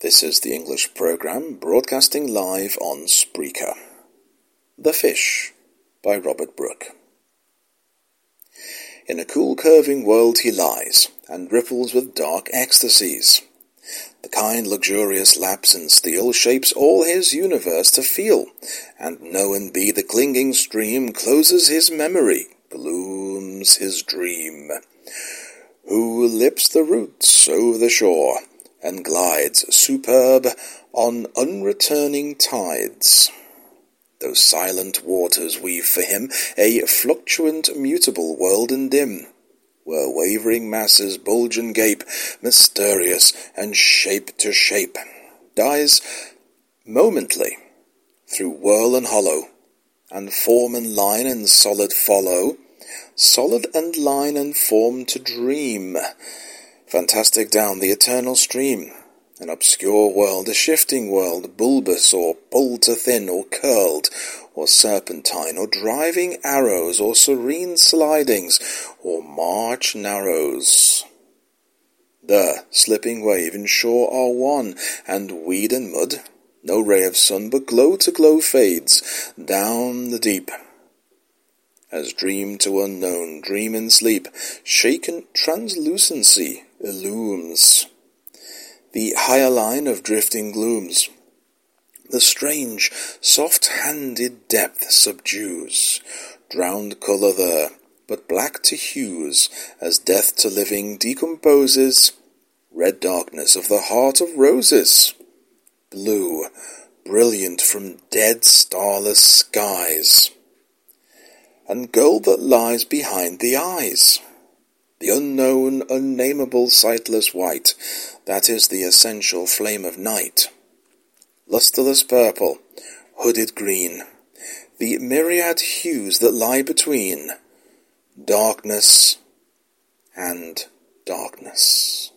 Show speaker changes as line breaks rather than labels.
This is the English program broadcasting live on Spreaker. The Fish by Rupert Brooke. In a cool curving world he lies, and ripples with dark ecstasies. The kind luxurious lapse in steel shapes all his universe to feel, and know and be the clinging stream closes his memory, blooms his dream. Who lips the roots over the shore, and glides superb on unreturning tides. Those silent waters weave for him a fluctuant, mutable world and dim, where wavering masses bulge and gape, mysterious and shape to shape, dies momently through whirl and hollow, and form and line and solid follow, solid and line and form to dream, Fantastic down the eternal stream, an obscure world, a shifting world, bulbous or pulled to thin or curled, or serpentine, or driving arrows, or serene slidings, or march narrows. The slipping wave and shore are one, and weed and mud, no ray of sun, but glow to glow fades down the deep as dream to unknown, dream in sleep, shaken translucency illumes. The hyaline of drifting glooms. The strange, soft-handed depth subdues, drowned colour there, but black to hues, as death to living decomposes, red darkness of the heart of roses, blue, brilliant from dead starless skies. And gold that lies behind the eyes. The unknown, unnameable, sightless white, that is the essential flame of night. Lustreless purple, hooded green, the myriad hues that lie between darkness and darkness.